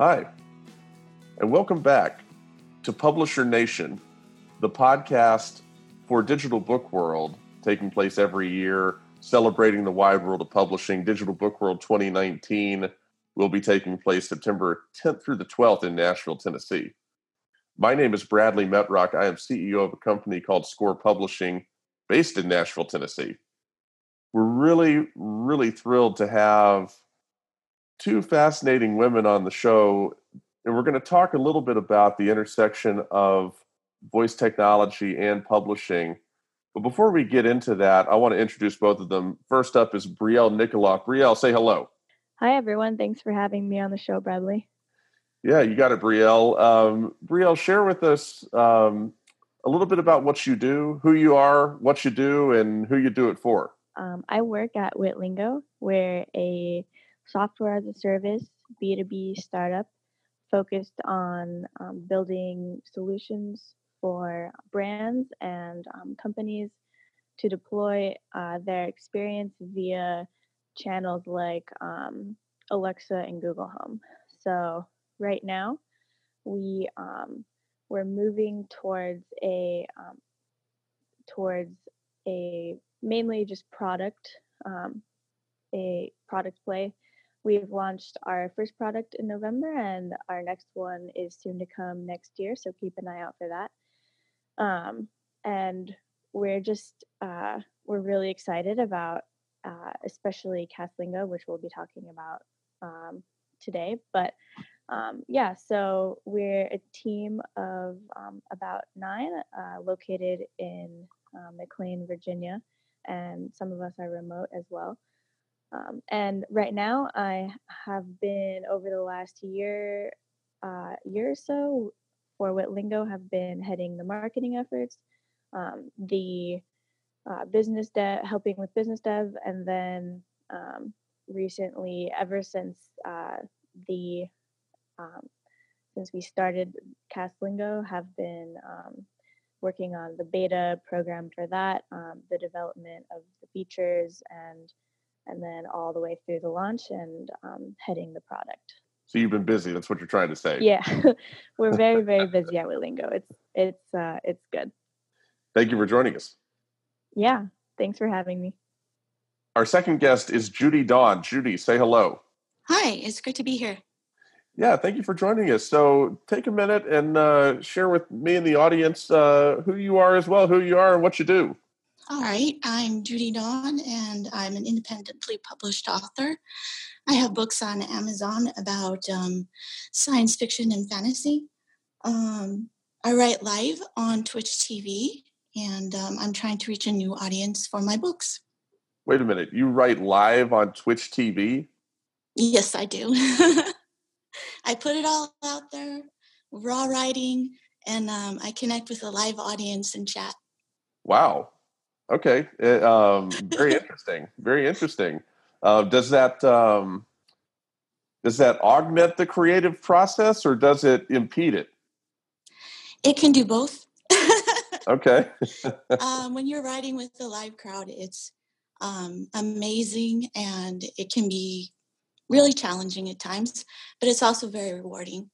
Hi, and welcome back to Publisher Nation, the podcast for Digital Book World, taking place every year, celebrating the wide world of publishing. Digital Book World 2019 will be taking place September 10th through the 12th in Nashville, Tennessee. My name is Bradley Metrock. I am CEO of a company called Score Publishing based in Nashville, Tennessee. We're really, really thrilled to have two fascinating women on the show, and we're going to talk a little bit about the intersection of voice technology and publishing. But before we get into that, I want to introduce both of them. First up is Brielle Nikoloff. Brielle, say hello. Hi, everyone. Thanks for having me on the show, Bradley. Yeah, you got it, Brielle. Um, Brielle, share with us um, a little bit about what you do, who you are, what you do, and who you do it for. Um, I work at Witlingo. We're a software as a service B2B startup focused on um, building solutions for brands and um, companies to deploy uh, their experience via channels like um, Alexa and Google Home. So right now, we um, we're moving towards a um, towards a mainly just product um, a product play We've launched our first product in November, and our next one is soon to come next year. So keep an eye out for that. Um, and we're just uh, we're really excited about, uh, especially Castlingo, which we'll be talking about um, today. But um, yeah, so we're a team of um, about nine, uh, located in uh, McLean, Virginia, and some of us are remote as well. Um, and right now, I have been over the last year, uh, year or so, for Witlingo, have been heading the marketing efforts, um, the uh, business dev, helping with business dev, and then um, recently, ever since uh, the um, since we started Castlingo, have been um, working on the beta program for that, um, the development of the features and and then all the way through the launch and um, heading the product. So you've been busy. That's what you're trying to say. Yeah, we're very very busy at Witlingo. It's it's uh, it's good. Thank you for joining us. Yeah, thanks for having me. Our second guest is Judy Dawn. Judy, say hello. Hi, it's great to be here. Yeah, thank you for joining us. So take a minute and uh, share with me and the audience uh, who you are as well, who you are, and what you do. All right, I'm Judy Dawn, and I'm an independently published author. I have books on Amazon about um, science fiction and fantasy. Um, I write live on Twitch TV, and um, I'm trying to reach a new audience for my books. Wait a minute, you write live on Twitch TV? Yes, I do. I put it all out there, raw writing, and um, I connect with a live audience and chat. Wow, Okay, it, um, very interesting. Very interesting. Uh, does that um, does that augment the creative process, or does it impede it? It can do both. okay. um, when you're writing with the live crowd, it's um, amazing, and it can be really challenging at times, but it's also very rewarding.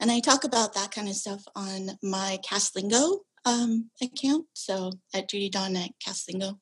And I talk about that kind of stuff on my Castlingo um, account. So at Judy Dawn at Castlingo.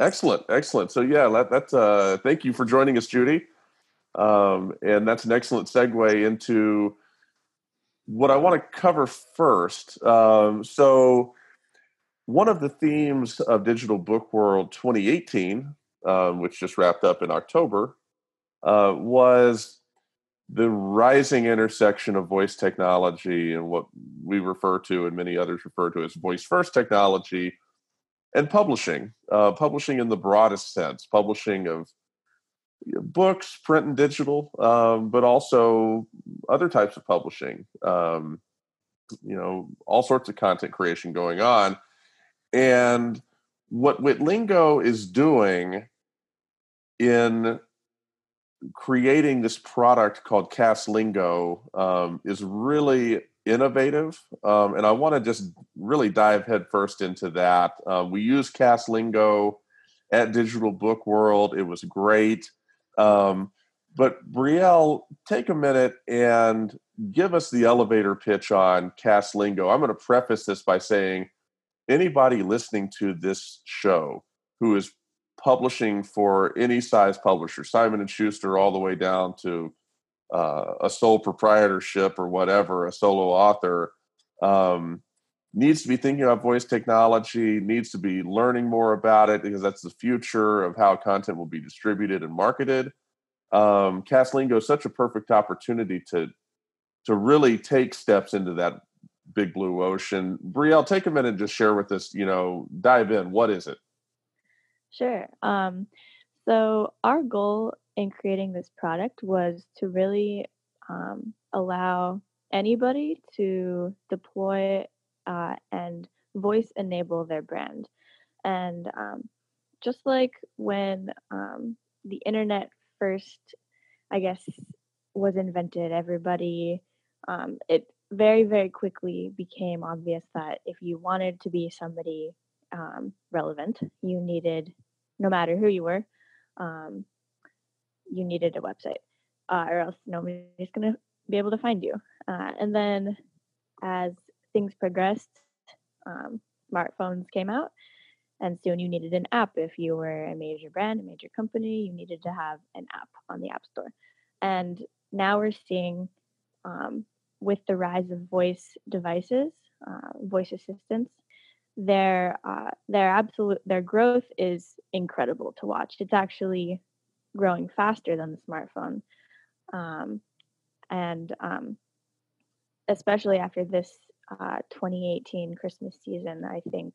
Excellent, excellent. So yeah, that, that's uh, thank you for joining us, Judy. Um, and that's an excellent segue into what I want to cover first. Um, so one of the themes of Digital Book World 2018, um, which just wrapped up in October, uh, was the rising intersection of voice technology and what we refer to and many others refer to as voice first technology and publishing uh, publishing in the broadest sense publishing of books print and digital um, but also other types of publishing um, you know all sorts of content creation going on. And what witlingo is doing in creating this product called Castlingo um, is really innovative, um, and I want to just really dive headfirst into that. Uh, we use Castlingo at Digital Book World. It was great. Um, But Brielle, take a minute and give us the elevator pitch on Castlingo. I'm going to preface this by saying anybody listening to this show who is publishing for any size publisher, Simon and Schuster, all the way down to uh, a sole proprietorship or whatever, a solo author, um, needs to be thinking about voice technology, needs to be learning more about it because that's the future of how content will be distributed and marketed. Um, Castlingo is such a perfect opportunity to to really take steps into that big blue ocean. Brielle, take a minute and just share with us, you know, dive in. What is it? Sure. Um, so our goal in creating this product was to really um, allow anybody to deploy uh, and voice enable their brand. And um, just like when um, the internet first, I guess, was invented, everybody, um, it very, very quickly became obvious that if you wanted to be somebody um, relevant, you needed, no matter who you were, um, you needed a website, uh, or else nobody's going to be able to find you. Uh, and then as things progressed, um, smartphones came out, and soon you needed an app. If you were a major brand, a major company, you needed to have an app on the App Store. And now we're seeing, um, with the rise of voice devices, uh, voice assistants, their uh, their absolute their growth is incredible to watch. It's actually growing faster than the smartphone, um, and um, especially after this uh, 2018 Christmas season, I think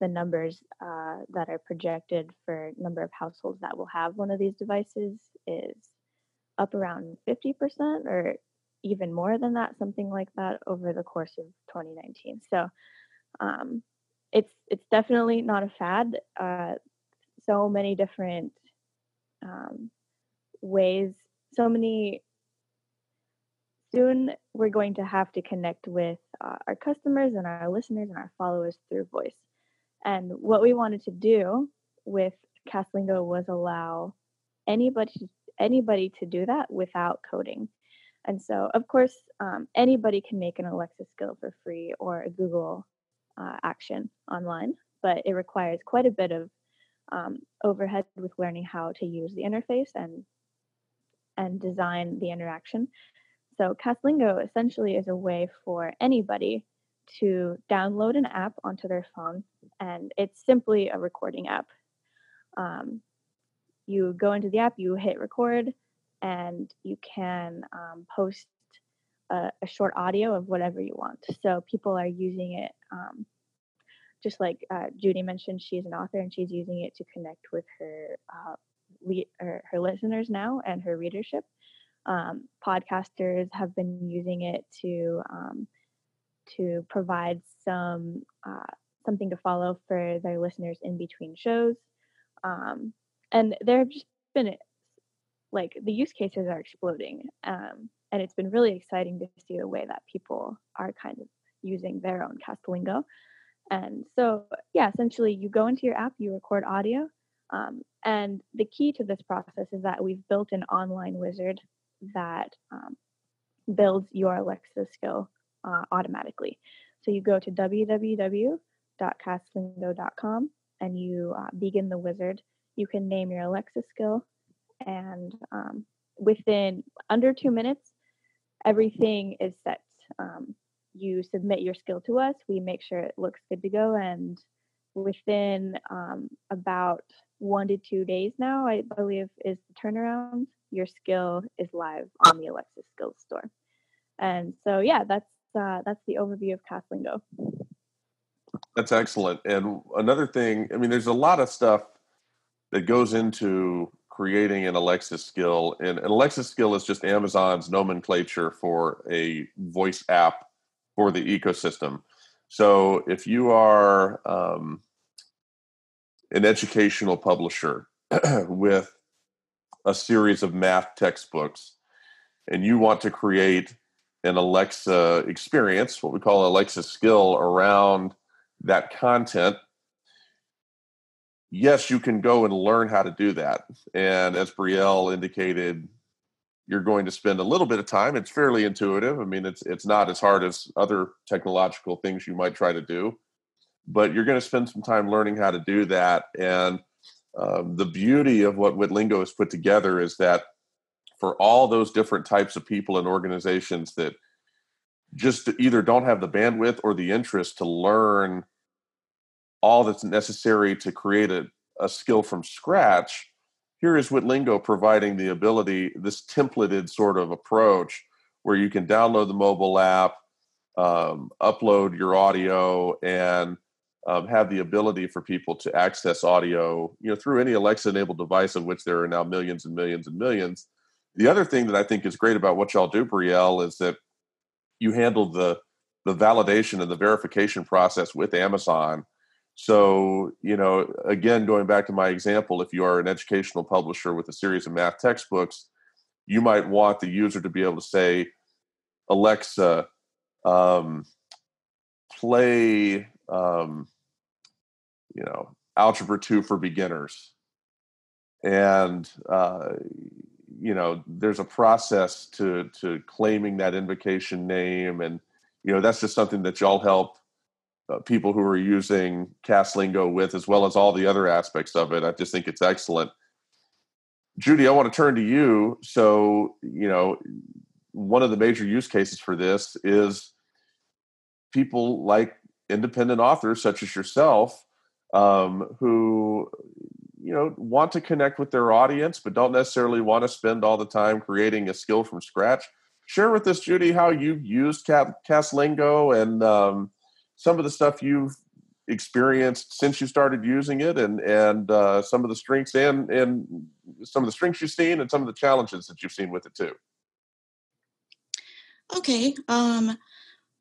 the numbers uh, that are projected for number of households that will have one of these devices is up around 50% or even more than that, something like that over the course of 2019. So um, it's it's definitely not a fad. Uh, so many different um, ways, so many soon we're going to have to connect with uh, our customers and our listeners and our followers through voice. And what we wanted to do with Castlingo was allow anybody anybody to do that without coding. And so, of course, um, anybody can make an Alexa skill for free or a Google uh, action online, but it requires quite a bit of um, overhead with learning how to use the interface and and design the interaction. So Castlingo essentially is a way for anybody to download an app onto their phone, and it's simply a recording app. Um, you go into the app, you hit record, and you can um, post a, a, short audio of whatever you want. So people are using it, um, just like uh, Judy mentioned, she's an author and she's using it to connect with her uh, le- her, her listeners now and her readership. Um, podcasters have been using it to um, to provide some uh, something to follow for their listeners in between shows, um, and there have just been like the use cases are exploding, um, and it's been really exciting to see the way that people are kind of using their own Castlingo. And so, yeah, essentially, you go into your app, you record audio, um, and the key to this process is that we've built an online wizard that um, builds your Alexa skill uh, automatically. So you go to www.castlingo.com and you uh, begin the wizard. You can name your Alexa skill, and um, within under two minutes, everything is set. Um, you submit your skill to us, we make sure it looks good to go, and within um, about one to two days now, I believe, is the turnaround. Your skill is live on the Alexa Skills Store, and so yeah, that's uh, that's the overview of Castlingo. That's excellent. And another thing, I mean, there's a lot of stuff that goes into creating an Alexa skill, and an Alexa skill is just Amazon's nomenclature for a voice app for the ecosystem. So if you are um, an educational publisher with a series of math textbooks and you want to create an Alexa experience, what we call an Alexa skill around that content, yes, you can go and learn how to do that. And as Brielle indicated, you're going to spend a little bit of time. It's fairly intuitive. I mean, it's it's not as hard as other technological things you might try to do, but you're going to spend some time learning how to do that. And um, the beauty of what Witlingo has put together is that for all those different types of people and organizations that just either don't have the bandwidth or the interest to learn all that's necessary to create a, a skill from scratch here is Witlingo providing the ability, this templated sort of approach where you can download the mobile app, um, upload your audio, and um, have the ability for people to access audio, you know, through any Alexa-enabled device, of which there are now millions and millions and millions. The other thing that I think is great about what y'all do, Brielle, is that you handle the the validation and the verification process with Amazon so, you know, again, going back to my example, if you are an educational publisher with a series of math textbooks, you might want the user to be able to say, Alexa, um, play, um, you know, Algebra 2 for beginners. And, uh, you know, there's a process to, to claiming that invocation name. And, you know, that's just something that y'all help uh, people who are using Castlingo with, as well as all the other aspects of it. I just think it's excellent. Judy, I want to turn to you. So, you know, one of the major use cases for this is people like independent authors such as yourself um, who you know want to connect with their audience but don't necessarily want to spend all the time creating a skill from scratch share with us judy how you've used castlingo and um, some of the stuff you've experienced since you started using it and and uh, some of the strengths and and some of the strengths you've seen and some of the challenges that you've seen with it too. Okay um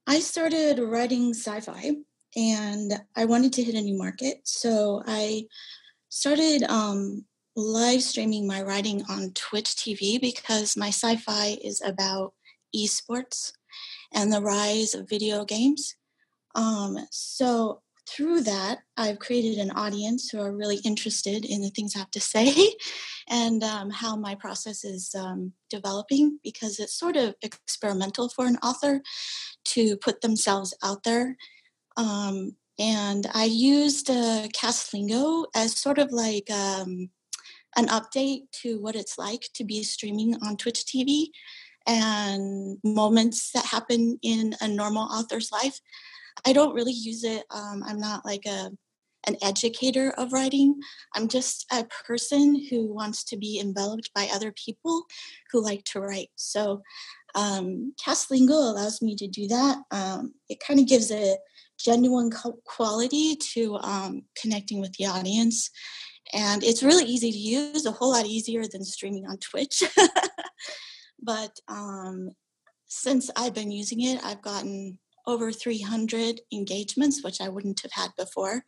i started writing sci-fi and i wanted to hit a new market so i started um live streaming my writing on twitch tv because my sci-fi is about esports and the rise of video games um, so through that, I've created an audience who are really interested in the things I have to say and um, how my process is um, developing because it's sort of experimental for an author to put themselves out there. Um, and I used uh, Castlingo as sort of like um, an update to what it's like to be streaming on Twitch TV and moments that happen in a normal author's life I don't really use it. Um, I'm not like a an educator of writing. I'm just a person who wants to be enveloped by other people who like to write. So um, Castlingo allows me to do that. Um, it kind of gives a genuine quality to um, connecting with the audience. And it's really easy to use, a whole lot easier than streaming on Twitch. but um, since I've been using it, I've gotten over 300 engagements, which I wouldn't have had before,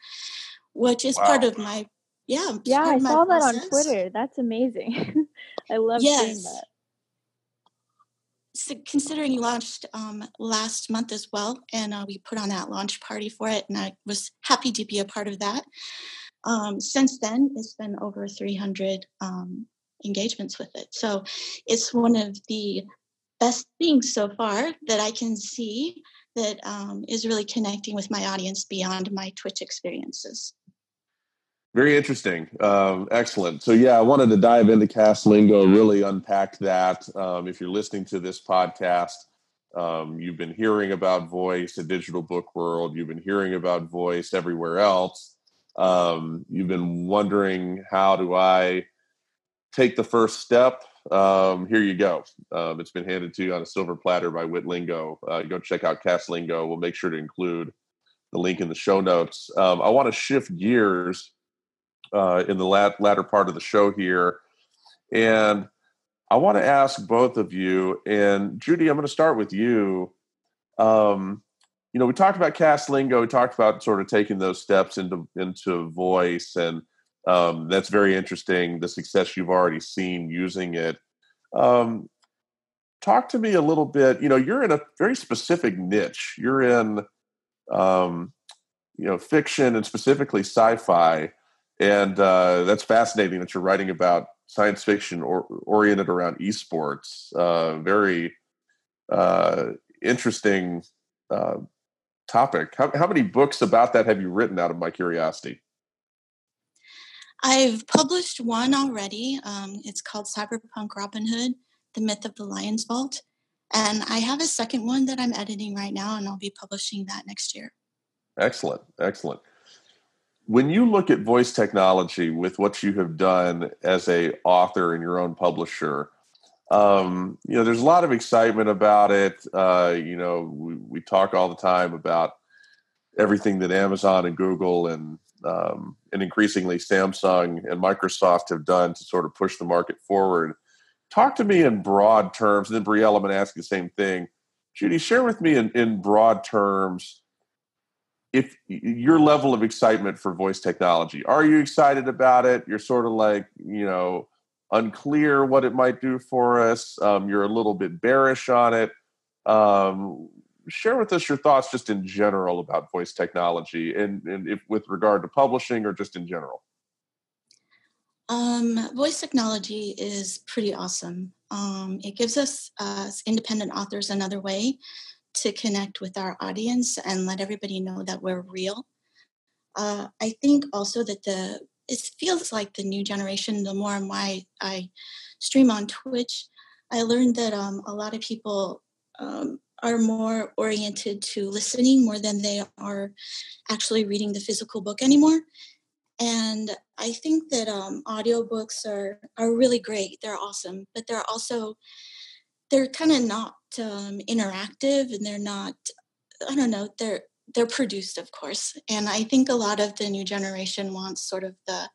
which is wow. part of my yeah. Yeah, I saw that on Twitter. That's amazing. I love yes. seeing that. So considering you launched um, last month as well, and uh, we put on that launch party for it, and I was happy to be a part of that. Um, since then, it's been over 300 um, engagements with it. So it's one of the best things so far that I can see that um, is really connecting with my audience beyond my Twitch experiences. Very interesting. Um, excellent. So, yeah, I wanted to dive into Castlingo, really unpack that. Um, if you're listening to this podcast, um, you've been hearing about voice, a digital book world, you've been hearing about voice everywhere else. Um, you've been wondering, how do I take the first step? Um, here you go. Um, it's been handed to you on a silver platter by Witlingo. Uh, go check out Castlingo. We'll make sure to include the link in the show notes. Um, I want to shift gears uh, in the lat- latter part of the show here. And I want to ask both of you, and Judy, I'm going to start with you. Um, you know, we talked about Castlingo. We talked about sort of taking those steps into into voice and um, that's very interesting. The success you've already seen using it. Um, talk to me a little bit. You know, you're in a very specific niche. You're in, um, you know, fiction and specifically sci-fi, and uh, that's fascinating that you're writing about science fiction or, oriented around esports. Uh, very uh, interesting uh, topic. How, how many books about that have you written? Out of my curiosity. I've published one already. Um, it's called Cyberpunk Robin Hood: The Myth of the Lion's Vault, and I have a second one that I'm editing right now, and I'll be publishing that next year. Excellent, excellent. When you look at voice technology with what you have done as a author and your own publisher, um, you know, there's a lot of excitement about it. Uh, you know, we, we talk all the time about everything that Amazon and Google and um, and increasingly Samsung and Microsoft have done to sort of push the market forward. Talk to me in broad terms, and then Brielle, I'm going to ask you the same thing. Judy, share with me in, in broad terms if your level of excitement for voice technology. Are you excited about it? You're sort of like, you know, unclear what it might do for us. Um, you're a little bit bearish on it. Um, share with us your thoughts just in general about voice technology and, and if with regard to publishing or just in general. Um, voice technology is pretty awesome. Um, it gives us as independent authors another way to connect with our audience and let everybody know that we're real. Uh, I think also that the it feels like the new generation. The more and I, I stream on Twitch, I learned that um, a lot of people um, are more oriented to listening more than they are actually reading the physical book anymore. And I think that um, audiobooks are are really great. They're awesome, but they're also they're kind of not um, interactive, and they're not. I don't know. They're they're produced, of course, and I think a lot of the new generation wants sort of the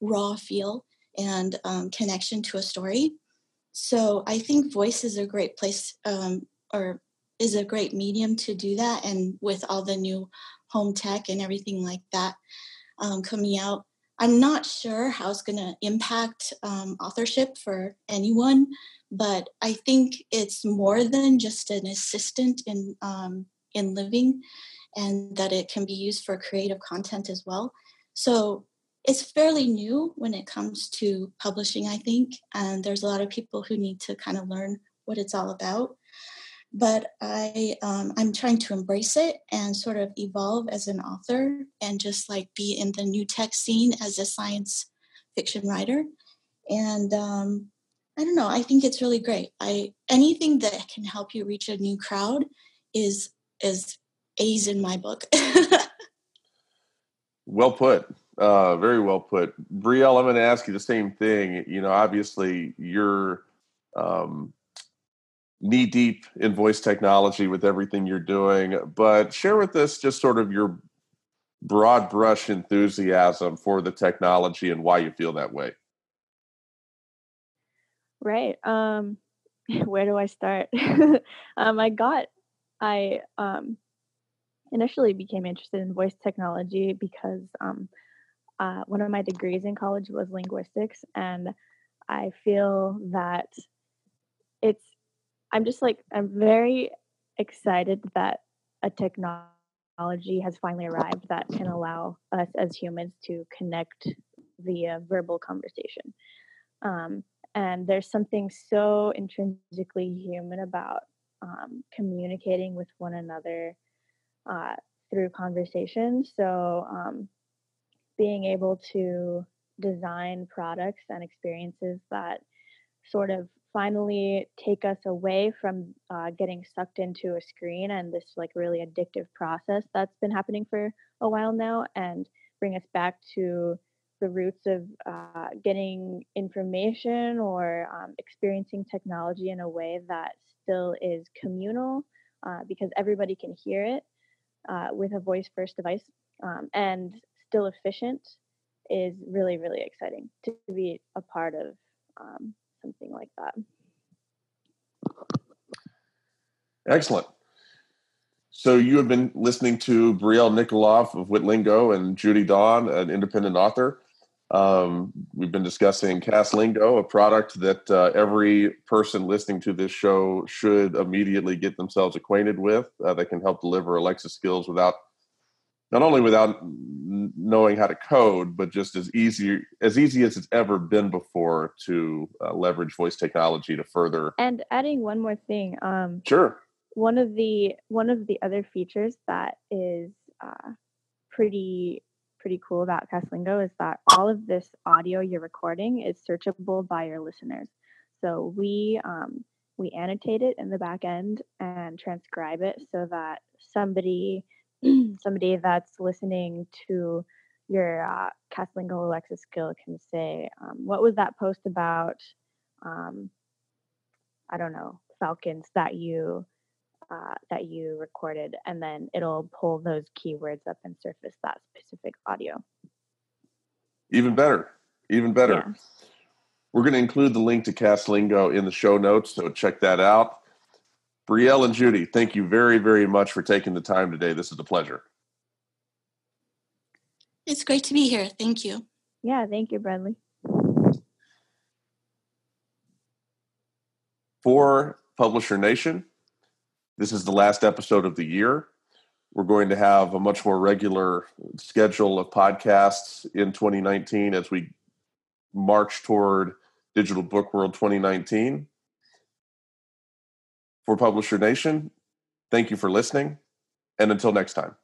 raw feel and um, connection to a story. So I think voice is a great place um, or is a great medium to do that. And with all the new home tech and everything like that um, coming out, I'm not sure how it's going to impact um, authorship for anyone, but I think it's more than just an assistant in um, in living, and that it can be used for creative content as well. So it's fairly new when it comes to publishing, I think, and there's a lot of people who need to kind of learn what it's all about but I um, I'm trying to embrace it and sort of evolve as an author and just like be in the new tech scene as a science fiction writer. And um, I don't know. I think it's really great. I anything that can help you reach a new crowd is is A's in my book. well put. Uh, very well put. Brielle, I'm going to ask you the same thing. You know, obviously, you're um, knee deep in voice technology with everything you're doing, but share with us just sort of your broad brush enthusiasm for the technology and why you feel that way. Right. Um, where do I start? um, I got, I um, initially became interested in voice technology because um, uh, one of my degrees in college was linguistics, and I feel that it's I'm just like I'm very excited that a technology has finally arrived that can allow us as humans to connect via verbal conversation. Um, and there's something so intrinsically human about um, communicating with one another uh, through conversation. So, um, being able to design products and experiences that sort of finally take us away from uh, getting sucked into a screen and this like really addictive process that's been happening for a while now and bring us back to the roots of uh, getting information or um, experiencing technology in a way that still is communal uh, because everybody can hear it uh, with a voice first device um, and still efficient is really really exciting to be a part of um, something like that. Excellent. So you have been listening to Brielle Nikoloff of Witlingo and Judy Dawn, an independent author. Um, we've been discussing Castlingo, a product that uh, every person listening to this show should immediately get themselves acquainted with. Uh, that can help deliver Alexa skills without, not only without knowing how to code, but just as easy as easy as it's ever been before to uh, leverage voice technology to further. And adding one more thing, um, sure. One of the one of the other features that is uh, pretty pretty cool about Castlingo is that all of this audio you're recording is searchable by your listeners. So we um, we annotate it in the back end and transcribe it so that somebody somebody that's listening to your uh, Castlingo Alexa skill can say, um, "What was that post about?" Um, I don't know falcons that you uh, that you recorded, and then it'll pull those keywords up and surface that specific audio. Even better, even better. Yeah. We're going to include the link to Castlingo in the show notes, so check that out. Brielle and Judy, thank you very, very much for taking the time today. This is a pleasure. It's great to be here. Thank you. Yeah, thank you, Bradley. For Publisher Nation, this is the last episode of the year. We're going to have a much more regular schedule of podcasts in 2019 as we march toward Digital Book World 2019 for Publisher Nation. Thank you for listening, and until next time.